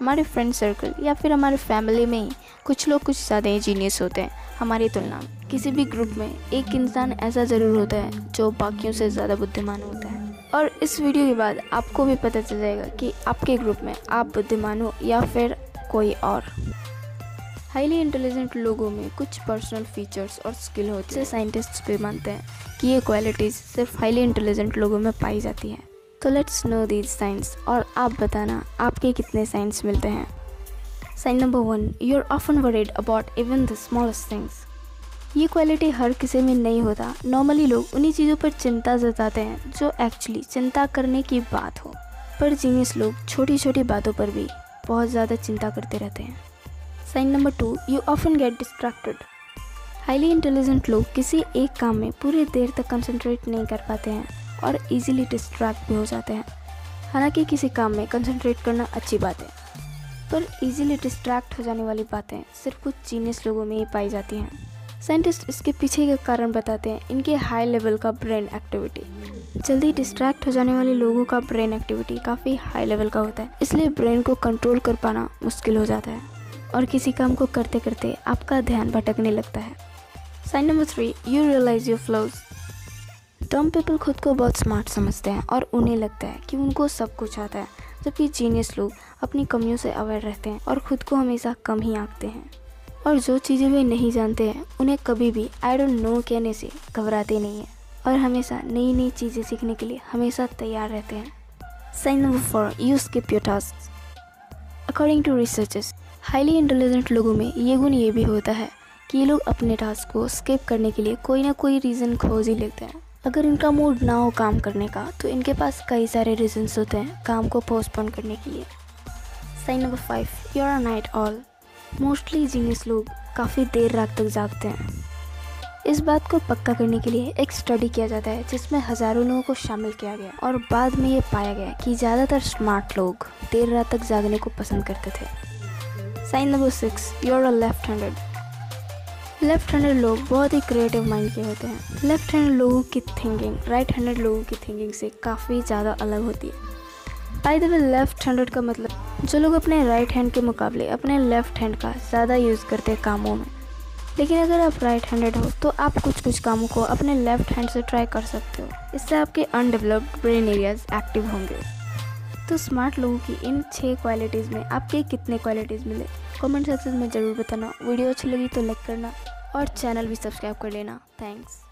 हमारे friend circle या फिर हमारे फैमिली में ही कुछ लोग कुछ ज़्यादा ही जीनियस होते हैं, हमारी तुलना में। किसी भी ग्रुप में एक इंसान ऐसा ज़रूर होता है जो बाकियों से ज़्यादा बुद्धिमान होता है। और इस वीडियो के बाद आपको भी पता चल जाएगा कि आपके ग्रुप में आप बुद्धिमान हो या फिर कोई और। हाईली इंटेलिजेंट लोगों में कुछ पर्सनल फीचर्स और स्किल होते हैं। साइंटिस्ट भी मानते हैं कि ये क्वालिटीज़ सिर्फ़ हाईली इंटेलिजेंट लोगों में पाई जाती हैं। तो लेट्स नो दीज साइंस और आप बताना, आपके कितने साइंस मिलते हैं? Sign number one you are often worried about even the smallest things ये क्वालिटी हर किसी में नहीं होता। नॉर्मली लोग उन्हीं चीज़ों पर चिंता जताते हैं, जो एक्चुअली चिंता करने की बात हो। पर जीनियस लोग छोटी छोटी बातों पर भी बहुत ज़्यादा चिंता करते रहते हैं। Sign number two you often get distracted highly intelligent लोग किसी एक काम में पूरी देर तक कंसंट्रेट नहीं कर पाते हैं। और इजीली डिस्ट्रैक्ट भी हो जाते हैं। हालाँकि किसी काम में कंसंट्रेट करना अच्छी बात है, पर इजीली डिस्ट्रैक्ट हो जाने वाली बातें सिर्फ़ कुछ जीनियस लोगों में ही पाई जाती हैं। साइंटिस्ट इसके पीछे का कारण बताते हैं इनके हाई लेवल का ब्रेन एक्टिविटी जल्दी डिस्ट्रैक्ट हो जाने वाले लोगों का ब्रेन एक्टिविटी काफ़ी हाई लेवल का होता है, इसलिए ब्रेन को कंट्रोल कर पाना मुश्किल हो जाता है। और किसी काम को करते करते आपका ध्यान भटकने लगता है। Sign number three you realise your flaws term people खुद को बहुत स्मार्ट समझते हैं और उन्हें लगता है कि उनको सब कुछ आता है, जबकि जीनियस लोग अपनी कमियों से अवेयर रहते हैं और ख़ुद को हमेशा कम ही आंकते हैं। और जो चीज़ें वे नहीं जानते हैं, उन्हें कभी भी आई डोंट नो कहने से घबराते नहीं हैं और हमेशा नई नई चीज़ें सीखने के लिए हमेशा तैयार रहते हैं। Sign number four you skip your task according to researches highly intelligent लोगों में ये गुण ये भी होता है कि ये लोग अपने टास्क को स्किप करने के लिए कोई ना कोई रीज़न खोज ही लेते हैं। अगर इनका मूड ना हो काम करने का तो इनके पास कई सारे रीजंस होते हैं काम को पोस्टपोन करने के लिए। Sign number five you're are night owl mostly genius लोग काफ़ी देर रात तक जागते हैं। इस बात को पक्का करने के लिए एक स्टडी किया जाता है, जिसमें हज़ारों लोगों को शामिल किया गया और बाद में ये पाया गया कि ज़्यादातर स्मार्ट लोग देर रात तक जागने को पसंद करते थे। Sign number six you're a left handed left handed लोग बहुत ही क्रिएटिव माइंड के होते हैं। लेफ़्ट हैंडेड लोगों की थिंकिंग राइट हैंडेड लोगों की थिंकिंग से काफ़ी ज़्यादा अलग होती है। By the way left handed का मतलब जो लोग अपने राइट हैंड के मुकाबले अपने लेफ़्ट हैंड का ज़्यादा यूज़ करते हैं कामों में। लेकिन अगर आप राइट हैंडेड हो तो आप कुछ कुछ कामों को अपने लेफ़्ट हैंड से ट्राई कर सकते हो। इससे आपके अनडेवलप्ड ब्रेन एरियाज़ एक्टिव होंगे। तो स्मार्ट लोगों की इन छः क्वालिटीज़ में आपके कितने क्वालिटीज़ मिले? कमेंट सेक्शन में ज़रूर बताना। वीडियो अच्छी लगी तो लाइक करना। और चैनल भी सब्सक्राइब कर लेना। थैंक्स।